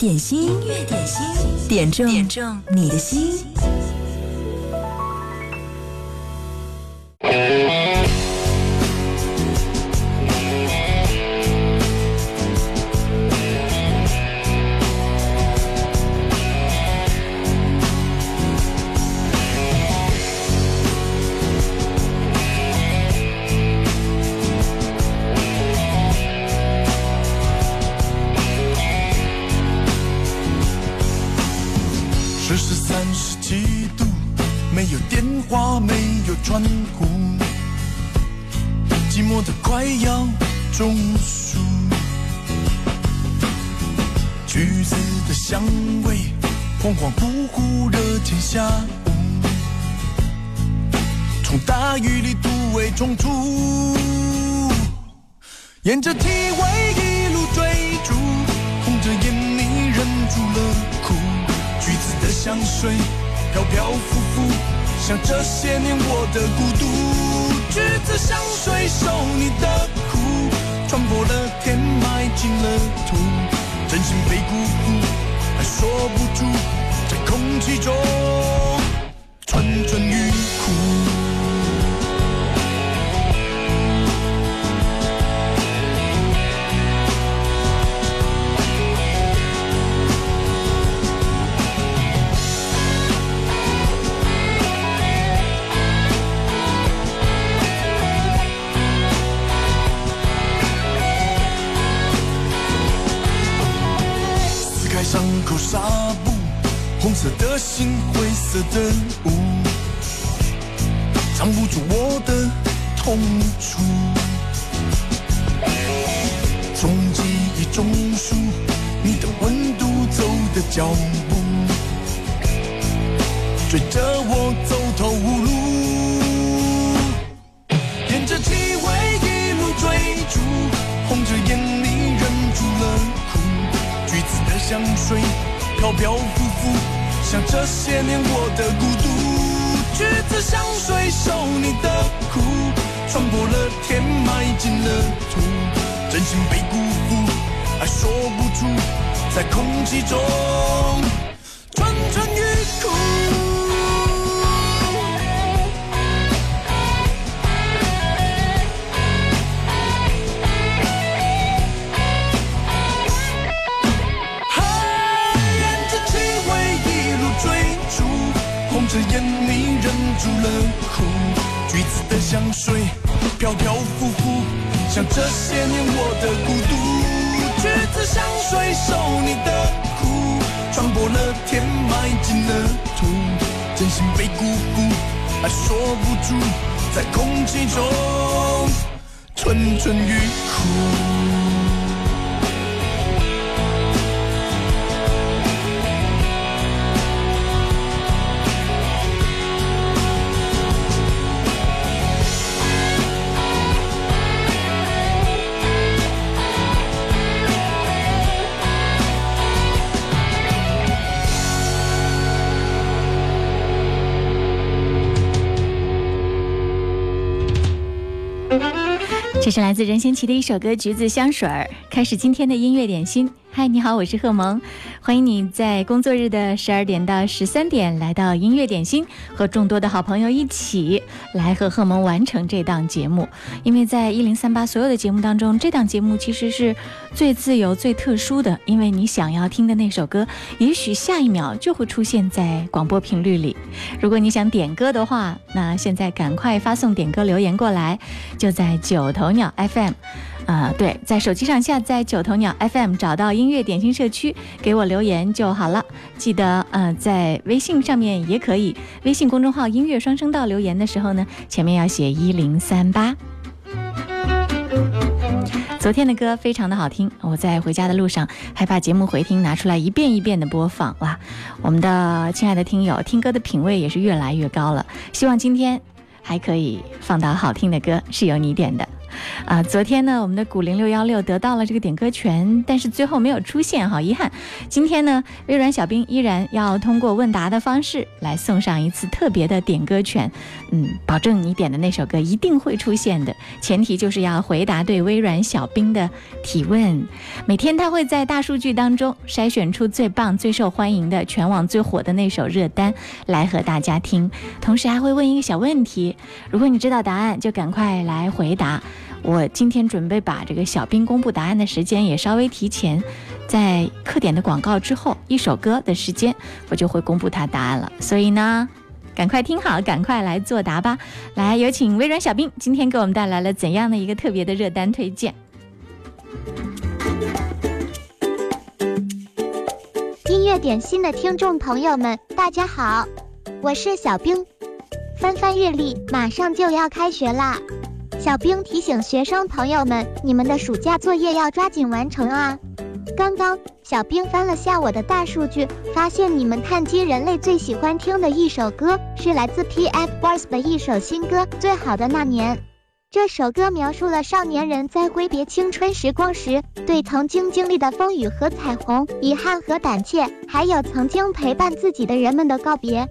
点心，音乐点心，点中点中你的心。沿着体味一路追逐，红着眼你忍住了哭。橘子的香水飘飘浮浮，像这些年我的孤独。橘子香水受你的苦，穿破了天，埋进了土。真心被辜负，还说不出，在空气中香水飘飘浮浮，像这些年我的孤独。橘子香水受你的苦，穿过了天，埋进了土。真心被辜负，爱说不出，在空气中蠢蠢欲哭。这是来自任贤齐的一首歌《橘子香水儿》，开始今天的音乐点心。嗨，你好，我是贺萌，欢迎你在工作日的十二点到十三点来到音乐点心，和众多的好朋友一起来和贺萌完成这档节目。因为在一零三八所有的节目当中，这档节目其实是最自由、最特殊的，因为你想要听的那首歌，也许下一秒就会出现在广播频率里。如果你想点歌的话，那现在赶快发送点歌留言过来，就在九头鸟 FM。啊，对，在手机上下载九头鸟 FM，找到音乐点心社区，给我留言就好了。记得，呃，在微信上面也可以，微信公众号“音乐双声道”留言的时候呢，前面要写一零三八。昨天的歌非常的好听，我在回家的路上还把节目回听拿出来一遍一遍的播放。哇，我们的亲爱的听友听歌的品味也是越来越高了。希望今天还可以放到好听的歌，是由你点的。啊，昨天呢，我们的古零六幺六得到了这个点歌权，但是最后没有出现，好遗憾。今天呢，微软小冰依然要通过问答的方式来送上一次特别的点歌权，嗯，保证你点的那首歌一定会出现的，前提就是要回答对微软小兵的提问。每天他会在大数据当中筛选出最棒、最受欢迎的、全网最火的那首热单来和大家听，同时还会问一个小问题，如果你知道答案，就赶快来回答。我今天准备把这个小兵公布答案的时间也稍微提前，在课点的广告之后一首歌的时间，我就会公布他答案了。所以呢，赶快听好，赶快来作答吧！来，有请微软小兵，今天给我们带来了怎样的一个特别的热单推荐？音乐点心的听众朋友们，大家好，我是小兵。翻翻日历，马上就要开学啦！小兵提醒学生朋友们，你们的暑假作业要抓紧完成啊！刚刚小兵翻了下我的大数据，发现你们碳基人类最喜欢听的一首歌是来自 TFBOYS 的一首新歌《最好的那年》。这首歌描述了少年人在挥别青春时光时，对曾经经历的风雨和彩虹、遗憾和胆怯，还有曾经陪伴自己的人们的告别。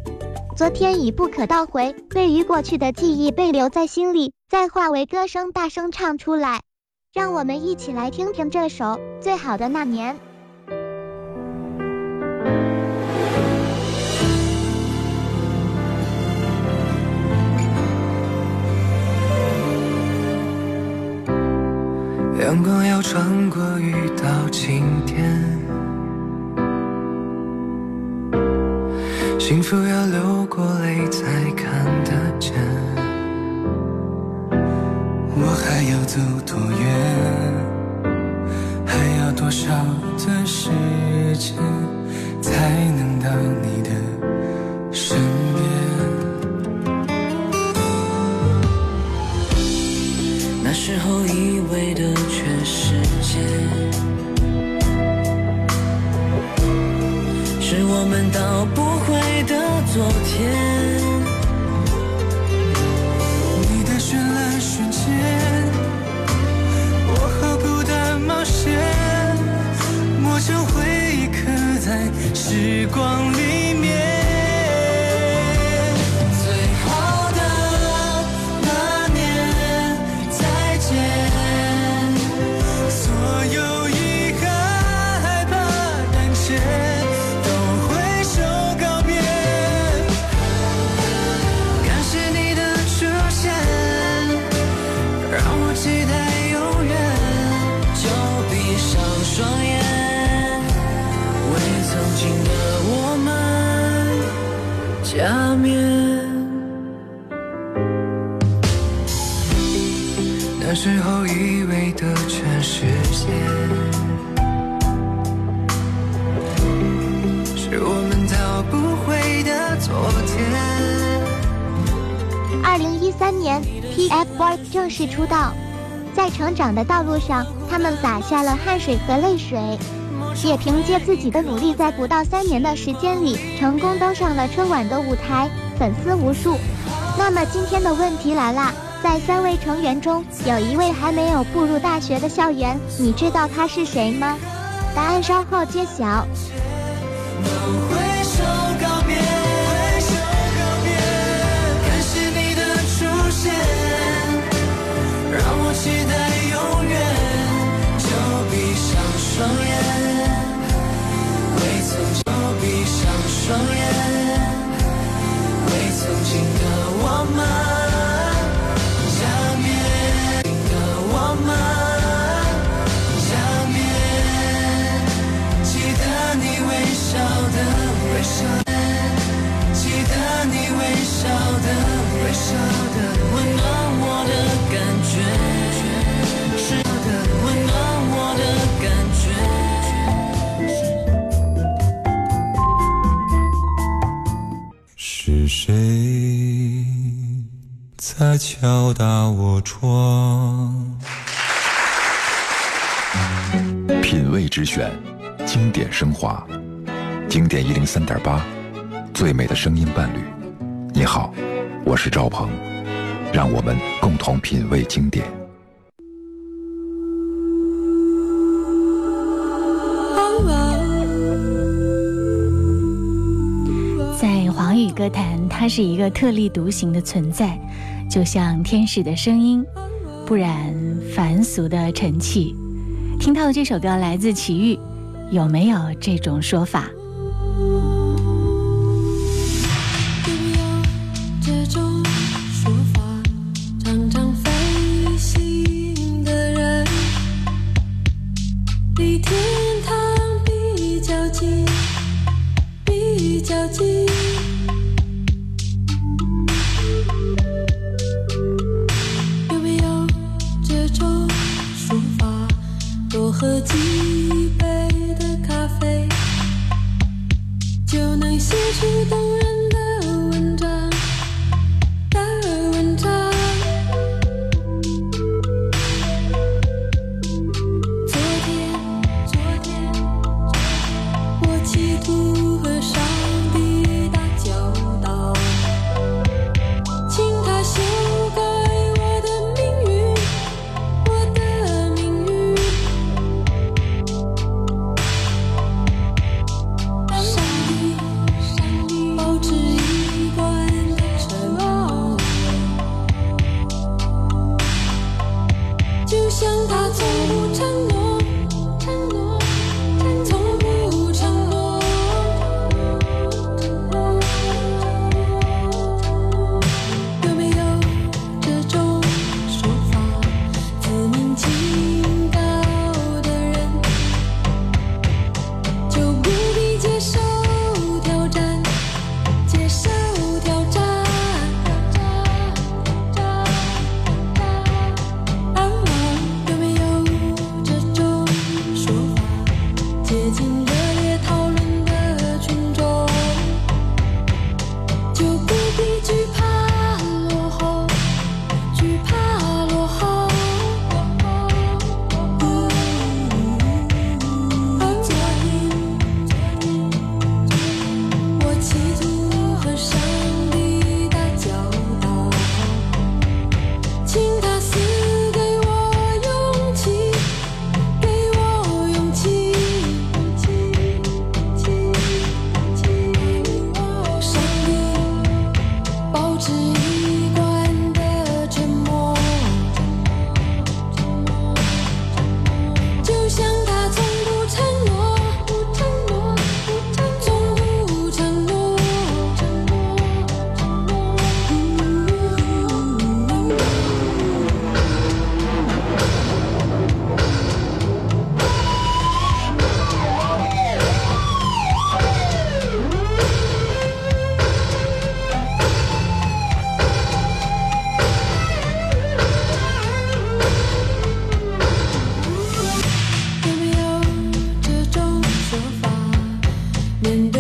昨天已不可倒回，对于过去的记忆被留在心里，再化为歌声大声唱出来。让我们一起来听听这首《最好的那年》。阳光要穿过雨到晴天，幸福要流过泪才看得见。我还要走多远？还要多少的时间才能到你的身边？那时候以为的全世界，是我们到不回的昨天。光的道路上，他们洒下了汗水和泪水，也凭借自己的努力，在不到三年的时间里，成功登上了春晚的舞台，粉丝无数。那么今天的问题来了，在三位成员中，有一位还没有步入大学的校园，你知道他是谁吗？答案稍后揭晓。话，经典一零三点八，最美的声音伴侣。你好，我是赵鹏，让我们共同品味经典。在华语歌坛，他是一个特立独行的存在，就像天使的声音，不染凡俗的尘气。听到的这首歌来自齐豫。有没有这种说法？Nintendo.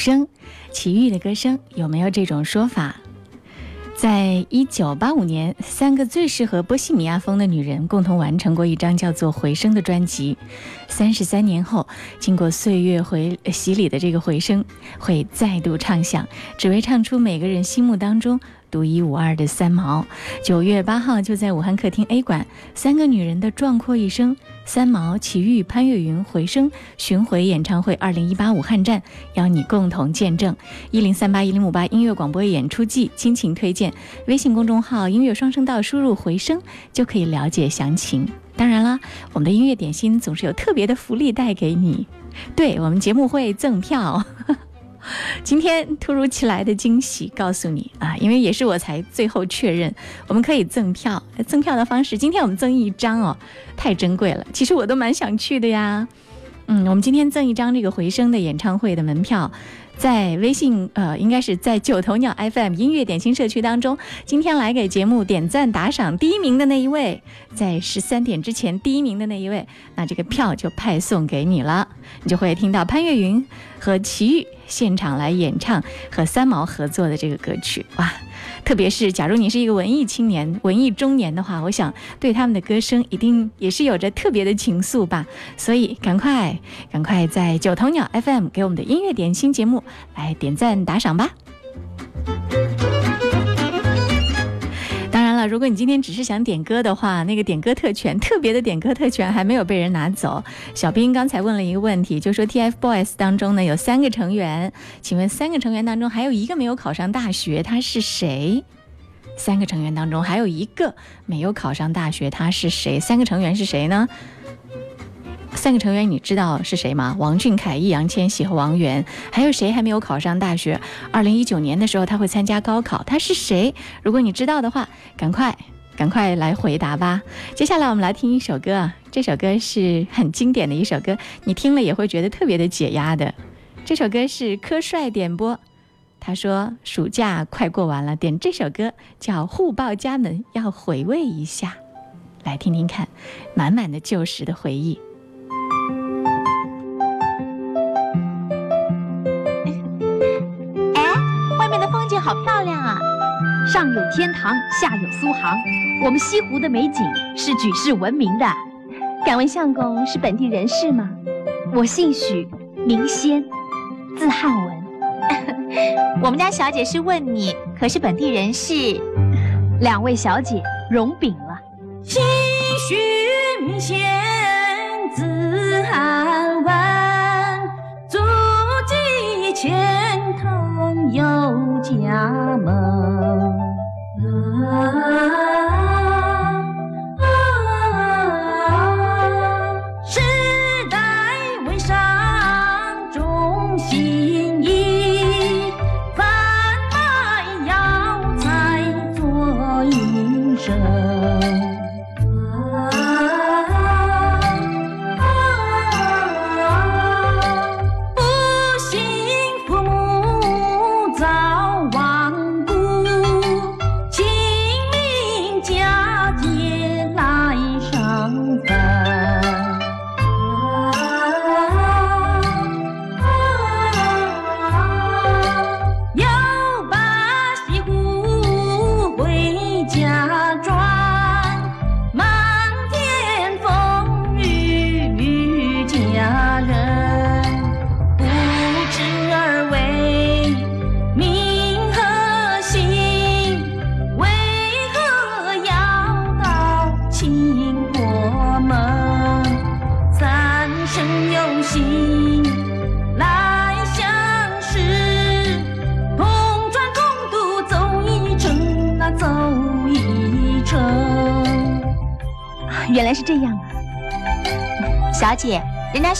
声，奇遇，的歌声，有没有这种说法？在一九八五年，三个最适合波西米亚风的女人共同完成过一张叫做《回声》的专辑。三十三年后，经过岁月回洗礼的这个《回声》会再度唱响，只为唱出每个人心目当中。独一无二的三毛，九月八号就在武汉客厅 A 馆，三个女人的壮阔一生，三毛、齐豫、潘越云回声巡回演唱会二零一八武汉站，邀你共同见证。一零三八一零五八音乐广播演出季亲情推荐，微信公众号音乐双声道输入回声就可以了解详情。当然啦，我们的音乐点心总是有特别的福利带给你，对我们节目会赠票。今天突如其来的惊喜，告诉你啊，因为也是我才最后确认，我们可以赠票。赠票的方式，今天我们赠一张哦，太珍贵了。其实我都蛮想去的呀。嗯，我们今天赠一张这个回声的演唱会的门票。在微信，呃，应该是在九头鸟 FM 音乐点心社区当中，今天来给节目点赞打赏第一名的那一位，在十三点之前第一名的那一位，那这个票就派送给你了，你就会听到潘越云和齐豫现场来演唱和三毛合作的这个歌曲，哇！特别是，假如你是一个文艺青年、文艺中年的话，我想对他们的歌声一定也是有着特别的情愫吧。所以，赶快、赶快在九头鸟 FM 给我们的音乐点心节目来点赞打赏吧。如果你今天只是想点歌的话，那个点歌特权，特别的点歌特权还没有被人拿走。小兵刚才问了一个问题，就说 TFBOYS 当中呢有三个成员，请问三个成员当中还有一个没有考上大学，他是谁？三个成员当中还有一个没有考上大学，他是谁？三个成员是谁呢？三个成员你知道是谁吗？王俊凯、易烊千玺和王源，还有谁还没有考上大学？二零一九年的时候他会参加高考，他是谁？如果你知道的话，赶快赶快来回答吧。接下来我们来听一首歌，这首歌是很经典的一首歌，你听了也会觉得特别的解压的。这首歌是柯帅点播，他说暑假快过完了，点这首歌叫《互报家门》，要回味一下，来听听看，满满的旧时的回忆。好漂亮啊！上有天堂，下有苏杭，我们西湖的美景是举世闻名的。敢问相公是本地人士吗？我姓许，名仙，字汉文。我们家小姐是问你，可是本地人士？两位小姐容禀了。西寻仙，字汉文，足迹千同有。家门。啊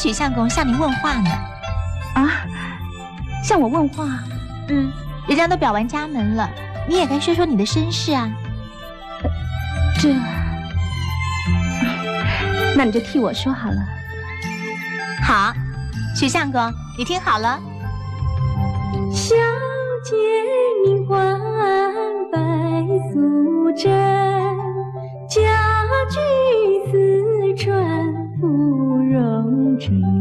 许相公向您问话呢。啊，向我问话？嗯，人家都表完家门了，你也该说说你的身世啊。这，那你就替我说好了。好，许相公，你听好了。tree.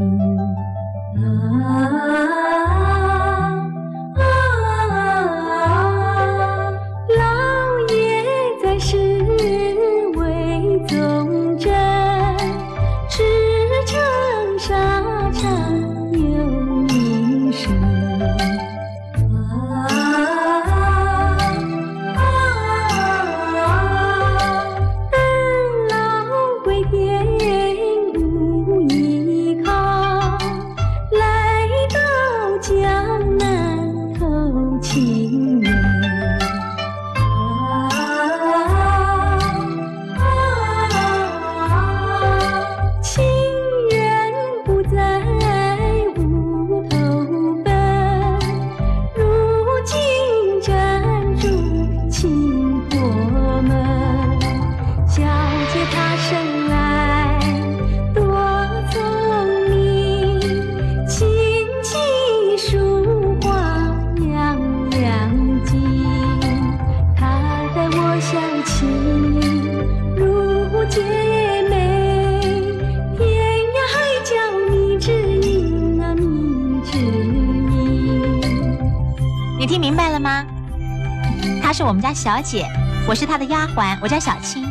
小姐，我是他的丫鬟，我叫小青。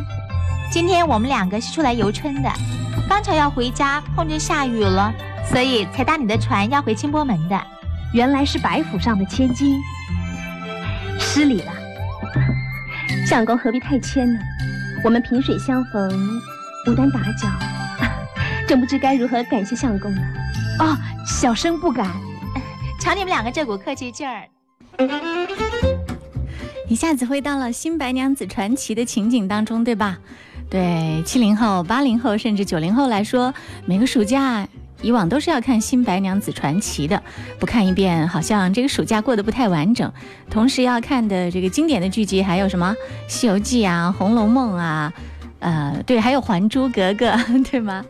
今天我们两个是出来游春的，刚巧要回家，碰见下雨了，所以才搭你的船要回清波门的。原来是白府上的千金，失礼了。相公何必太谦呢？我们萍水相逢，无端打搅，真不知该如何感谢相公了。哦，小生不敢，瞧你们两个这股客气劲儿。一下子回到了《新白娘子传奇》的情景当中，对吧？对七零后、八零后甚至九零后来说，每个暑假以往都是要看《新白娘子传奇》的，不看一遍好像这个暑假过得不太完整。同时要看的这个经典的剧集还有什么《西游记》啊、《红楼梦》啊，呃，对，还有《还珠格格》，对吗？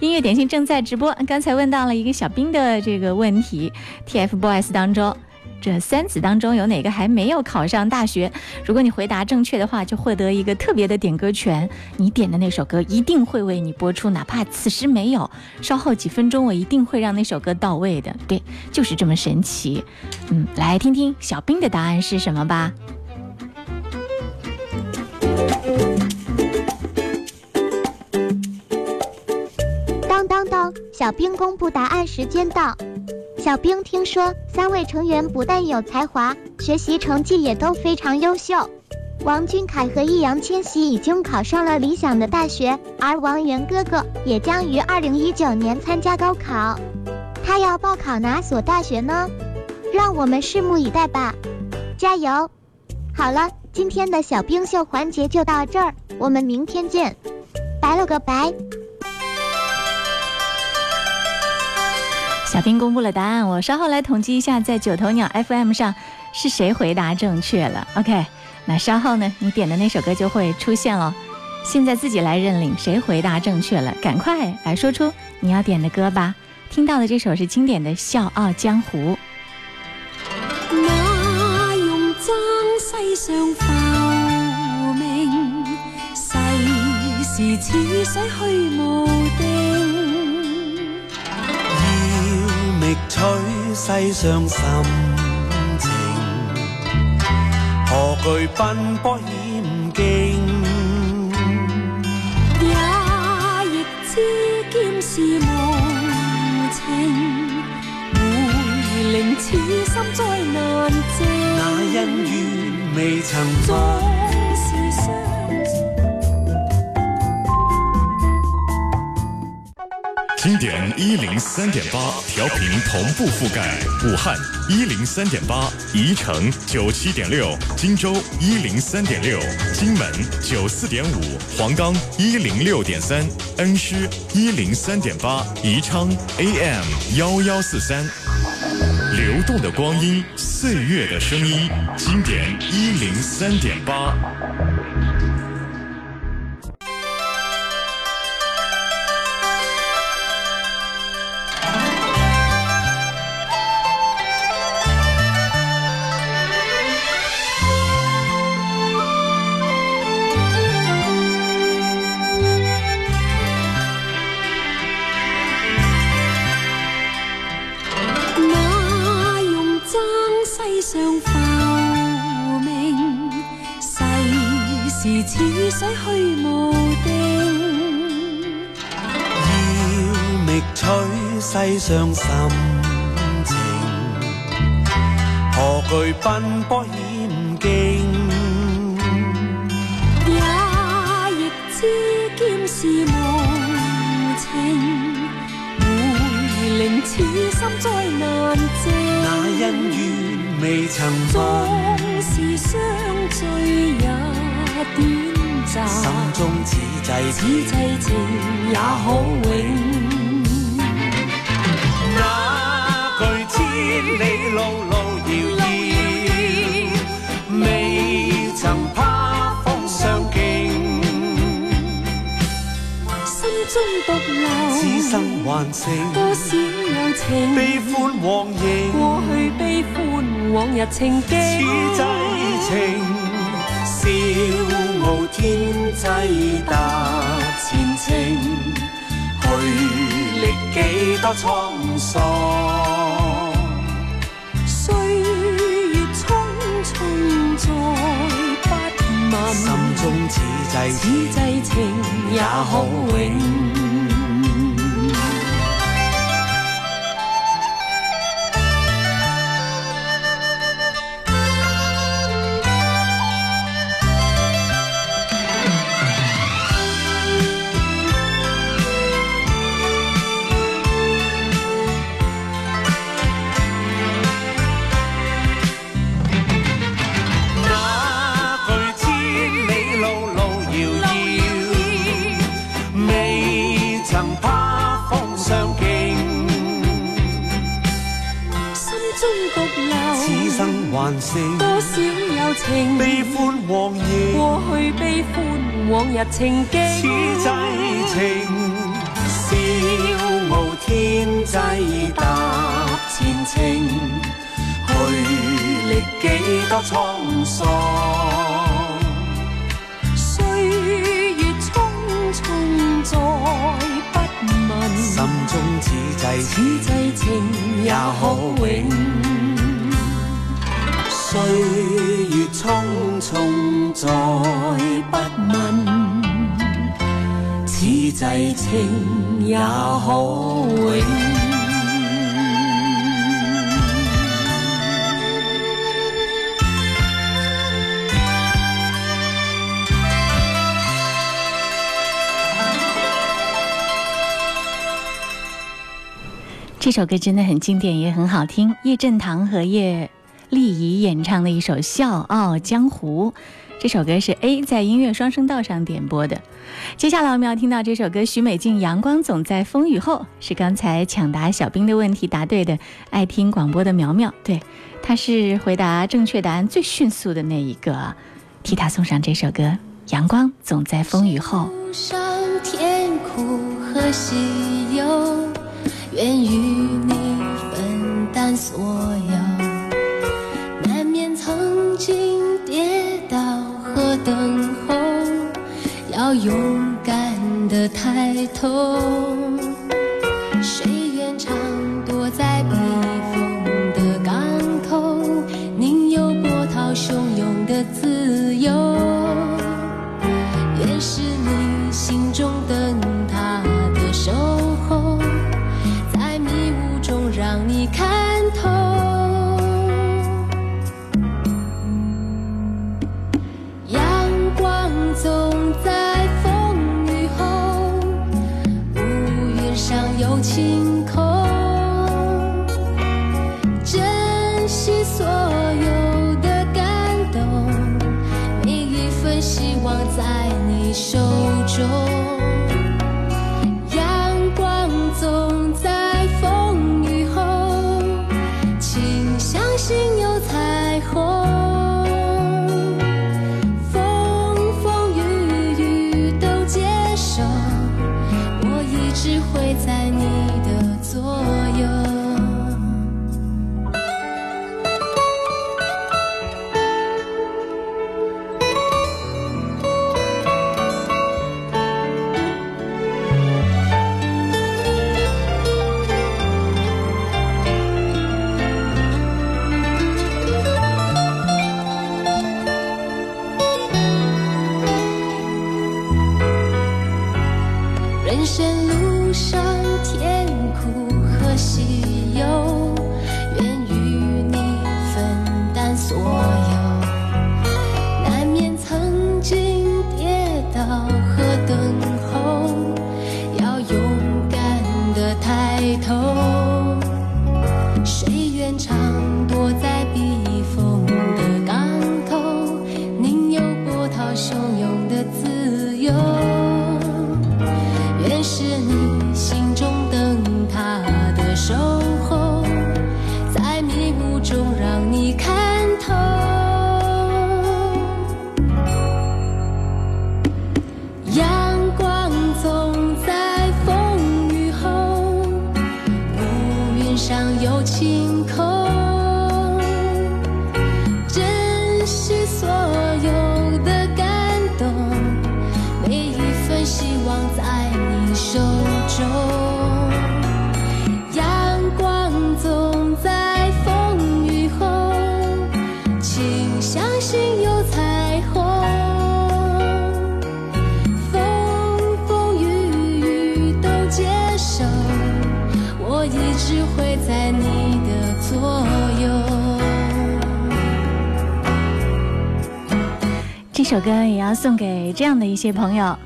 音乐点心正在直播。刚才问到了一个小兵的这个问题，TFBOYS 当中。这三子当中有哪个还没有考上大学？如果你回答正确的话，就获得一个特别的点歌权。你点的那首歌一定会为你播出，哪怕此时没有，稍后几分钟我一定会让那首歌到位的。对，就是这么神奇。嗯，来听听小兵的答案是什么吧。当当当，小兵公布答案时间到。小兵听说，三位成员不但有才华，学习成绩也都非常优秀。王俊凯和易烊千玺已经考上了理想的大学，而王源哥哥也将于二零一九年参加高考。他要报考哪所大学呢？让我们拭目以待吧，加油！好了，今天的小兵秀环节就到这儿，我们明天见，拜了个拜。小兵公布了答案，我稍后来统计一下，在九头鸟 FM 上是谁回答正确了。OK，那稍后呢，你点的那首歌就会出现了。现在自己来认领谁回答正确了，赶快来说出你要点的歌吧。听到的这首是经典的《笑傲江湖》。用争世上浮名，世事似水虚无定。取世上深情，何惧奔波险境？也亦知剑是无情，会令此心再难静。那恩怨未曾。经典一零三点八调频同步覆盖武汉一零三点八，宜城九七点六，荆州一零三点六，荆门九四点五，黄冈一零六点三，恩施一零三点八，宜昌 AM 幺幺四三。流动的光阴，岁月的声音，经典一零三点八。伤心情，何惧奔波险境？也亦知剑是无情，会令此心再难静。那恩怨未曾纵是相聚也短暂，心中此际此际情也可永。千里路路遥遥，未曾怕风霜劲。心中独留此生还剩多少柔情，悲欢往迎。过去悲欢往日情景，此际情，笑傲天际踏前程，去历几多沧桑。再不问此际情也可永多少友情，悲欢往日，过去悲欢往日情此景。际情，笑傲天际踏前程，去历几多沧桑。岁月匆匆再不问，心中此际此际情也可永。岁月匆匆再不问，此际情也可永。这首歌真的很经典，也很好听。叶振棠和叶丽仪演唱的一首《笑傲江湖》，这首歌是 A 在音乐双声道上点播的。接下来我们要听到这首歌，许美静《阳光总在风雨后》，是刚才抢答小兵的问题答对的，爱听广播的苗苗，对，她是回答正确答案最迅速的那一个，替她送上这首歌《阳光总在风雨后》。上天苦和喜忧，愿与你分担所有。要勇敢的抬头。人生路首歌也要送给这样的一些朋友。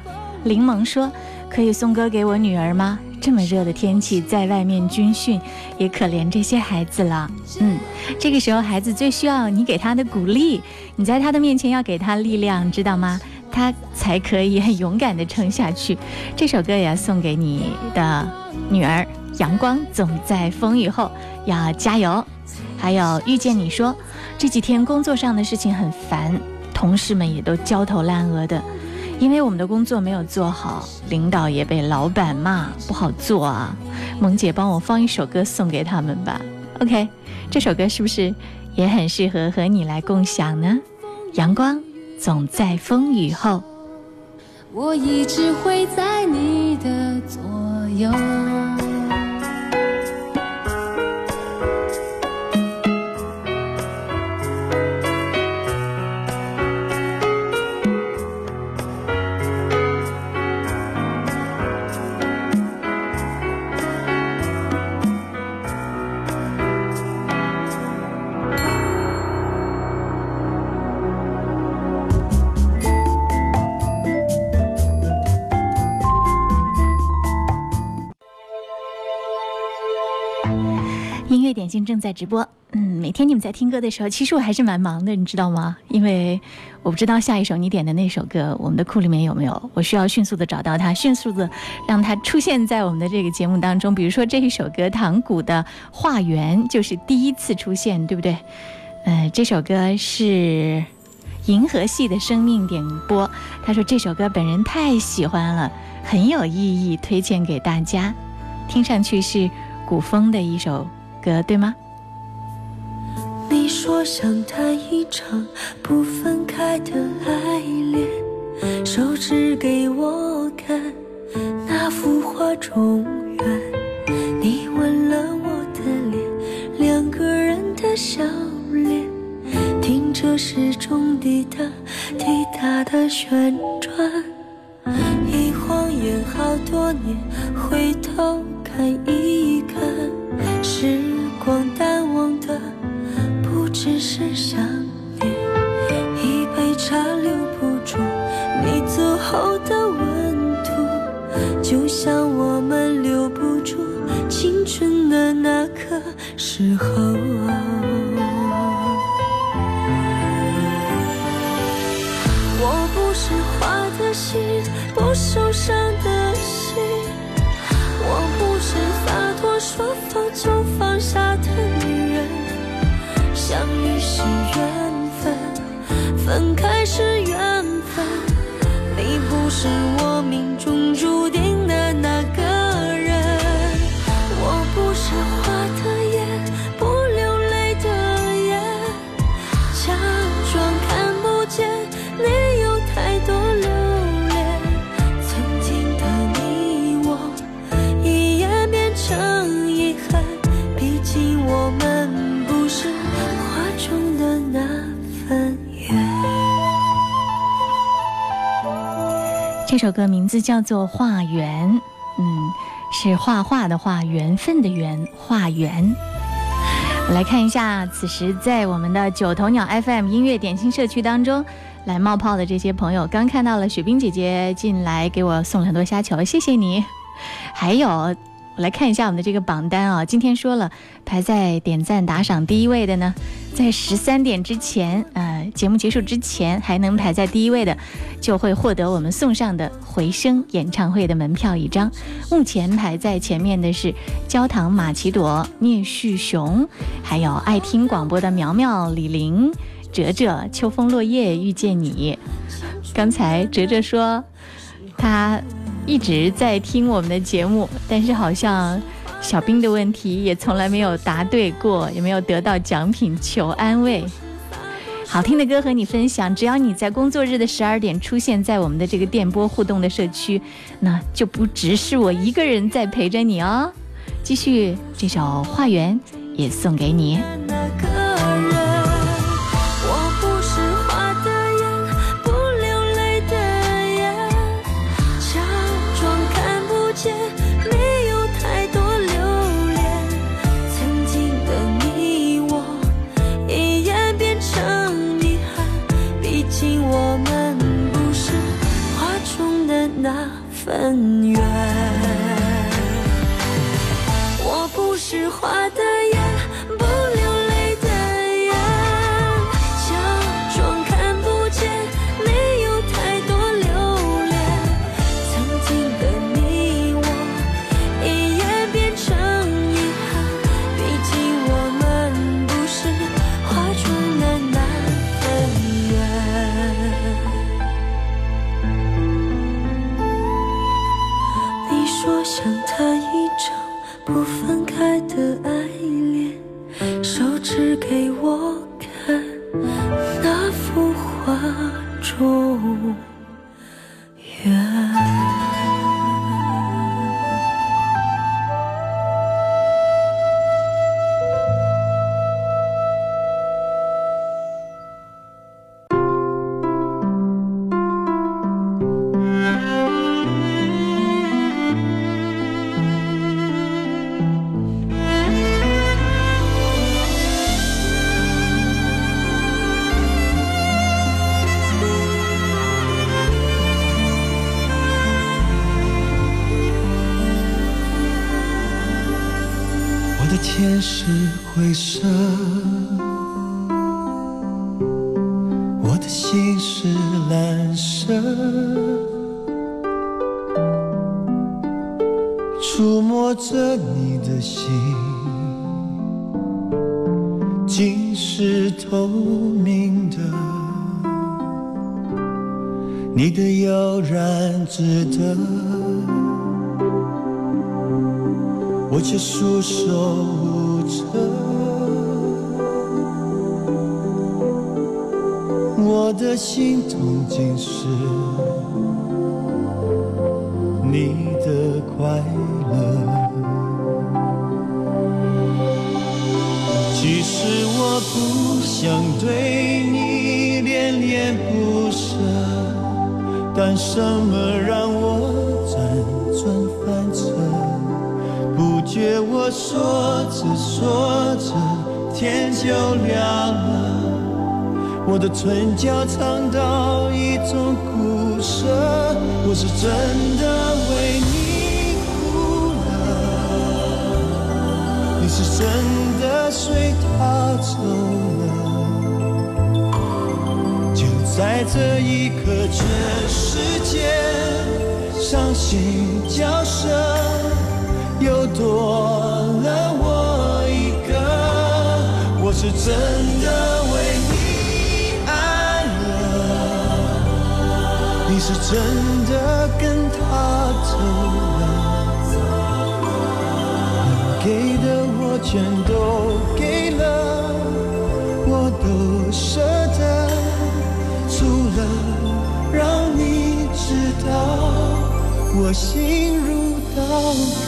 柠檬说：“可以送歌给我女儿吗？这么热的天气，在外面军训，也可怜这些孩子了。嗯，这个时候孩子最需要你给他的鼓励，你在他的面前要给他力量，知道吗？他才可以很勇敢地撑下去。这首歌也要送给你的女儿，阳光总在风雨后，要加油。还有遇见你说，这几天工作上的事情很烦，同事们也都焦头烂额的。”因为我们的工作没有做好，领导也被老板骂，不好做啊。萌姐帮我放一首歌送给他们吧。OK，这首歌是不是也很适合和你来共享呢？阳光总在风雨后，我一直会在你的左右。音乐点心正在直播，嗯，每天你们在听歌的时候，其实我还是蛮忙的，你知道吗？因为我不知道下一首你点的那首歌，我们的库里面有没有，我需要迅速的找到它，迅速的让它出现在我们的这个节目当中。比如说这一首歌，唐古的《化缘》就是第一次出现，对不对？呃，这首歌是银河系的生命点播，他说这首歌本人太喜欢了，很有意义，推荐给大家。听上去是古风的一首。歌对吗？你说想谈一场不分开的爱恋，手指给我看那幅画中原。你吻了我的脸，两个人的笑脸，听着时钟滴答滴答的旋转。一晃眼好多年，回头看一看。时光淡忘的不只是想念，一杯茶留不住你走后的温度，就像我们留不住青春的那个时候。我不是花的心，不受伤的说放就放。下的女人，相遇是缘分，分开是缘分。你不是我命中首歌名字叫做《画缘》，嗯，是画画的画，缘分的缘，画缘。我来看一下，此时在我们的九头鸟 FM 音乐点心社区当中来冒泡的这些朋友，刚看到了雪冰姐姐进来给我送了很多虾球，谢谢你。还有。我来看一下我们的这个榜单啊，今天说了排在点赞打赏第一位的呢，在十三点之前，呃，节目结束之前还能排在第一位的，就会获得我们送上的回声演唱会的门票一张。目前排在前面的是焦糖玛奇朵、聂旭雄，还有爱听广播的苗苗、李玲、哲哲、秋风落叶遇见你。刚才哲哲说他。一直在听我们的节目，但是好像小兵的问题也从来没有答对过，也没有得到奖品，求安慰。好听的歌和你分享，只要你在工作日的十二点出现在我们的这个电波互动的社区，那就不只是我一个人在陪着你哦。继续这首《画园》也送给你。分远。我不是花中缘。不想对你恋恋不舍，但什么让我辗转反侧？不觉我说着说着，天就亮了。我的唇角尝到一种苦涩，我是真的为你哭了，你是真的随他走了。就在这一刻，全世界伤心角色。又多了我一个，我是真的为你爱了，你是真全都给了，我都舍得，除了让你知道我心如。刀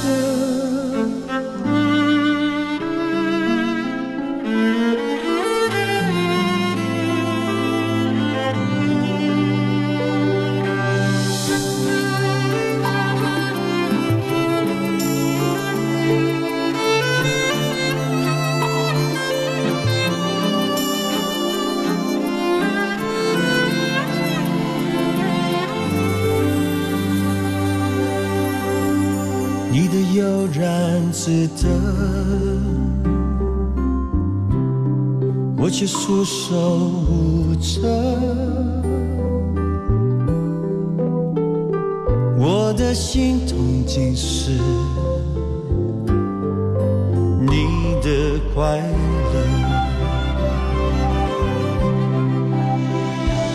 割。值得，我却束手无策。我的心痛竟是你的快乐。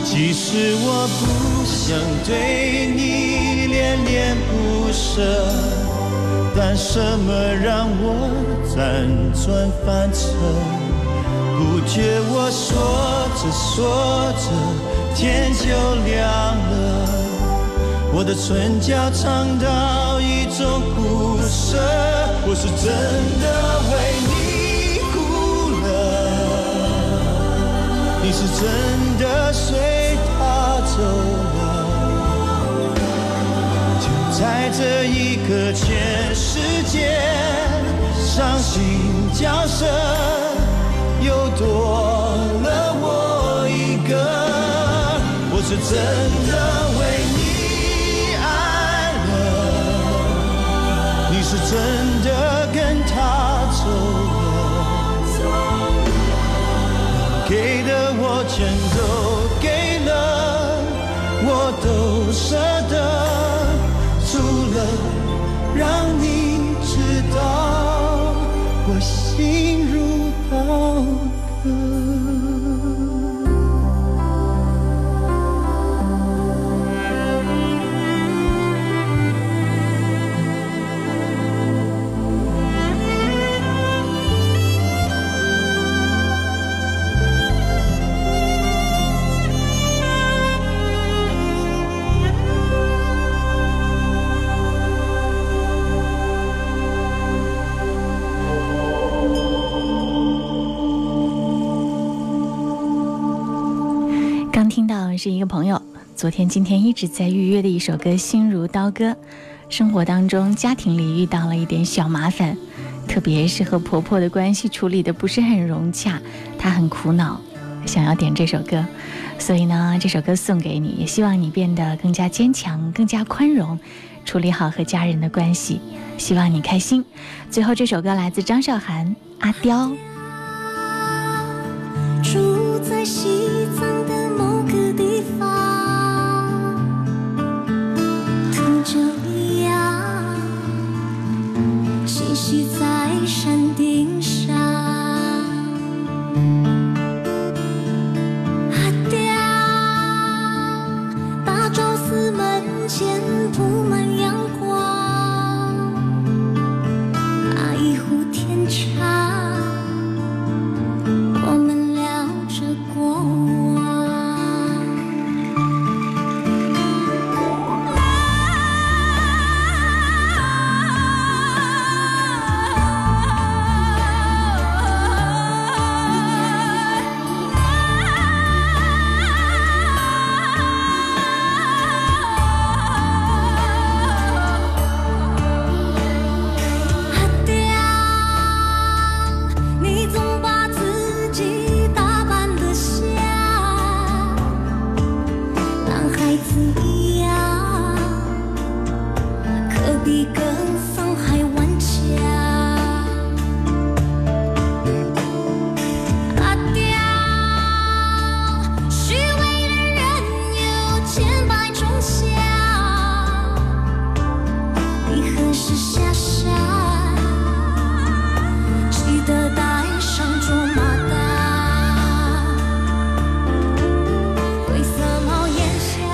其实我不想对你恋恋不舍。但什么让我辗转反侧？不觉我说着说着，天就亮了。我的唇角尝到一种苦涩，我是真的为你哭了，你是真的随他走了。在这一刻，全世界伤心角色，又多了。我一个。我是真的为你爱了，你是真的跟他走了，给的我全都给了，我都舍得，是一个朋友昨天、今天一直在预约的一首歌《心如刀割》。生活当中、家庭里遇到了一点小麻烦，特别是和婆婆的关系处理的不是很融洽，她很苦恼，想要点这首歌。所以呢，这首歌送给你，也希望你变得更加坚强、更加宽容，处理好和家人的关系。希望你开心。最后，这首歌来自张韶涵《阿刁》。住在西藏的地方，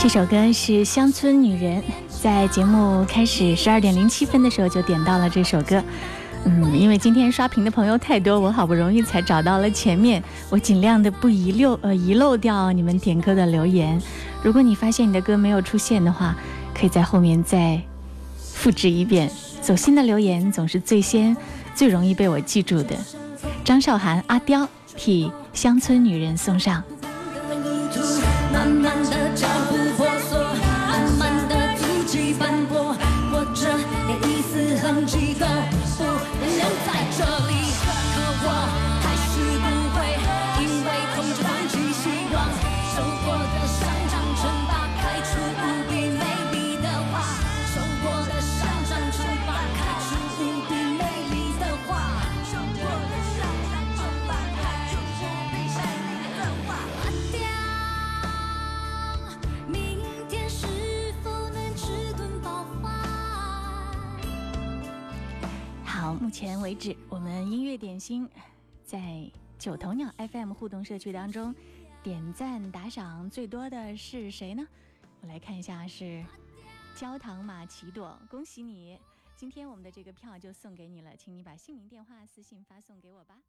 这首歌是《乡村女人》，在节目开始十二点零七分的时候就点到了这首歌。嗯，因为今天刷屏的朋友太多，我好不容易才找到了前面，我尽量的不遗漏呃遗漏掉你们点歌的留言。如果你发现你的歌没有出现的话，可以在后面再复制一遍。走心的留言总是最先、最容易被我记住的。张韶涵、阿刁替《乡村女人》送上。前为止，我们音乐点心在九头鸟 FM 互动社区当中，点赞打赏最多的是谁呢？我来看一下，是焦糖玛奇朵，恭喜你！今天我们的这个票就送给你了，请你把姓名、电话私信发送给我吧。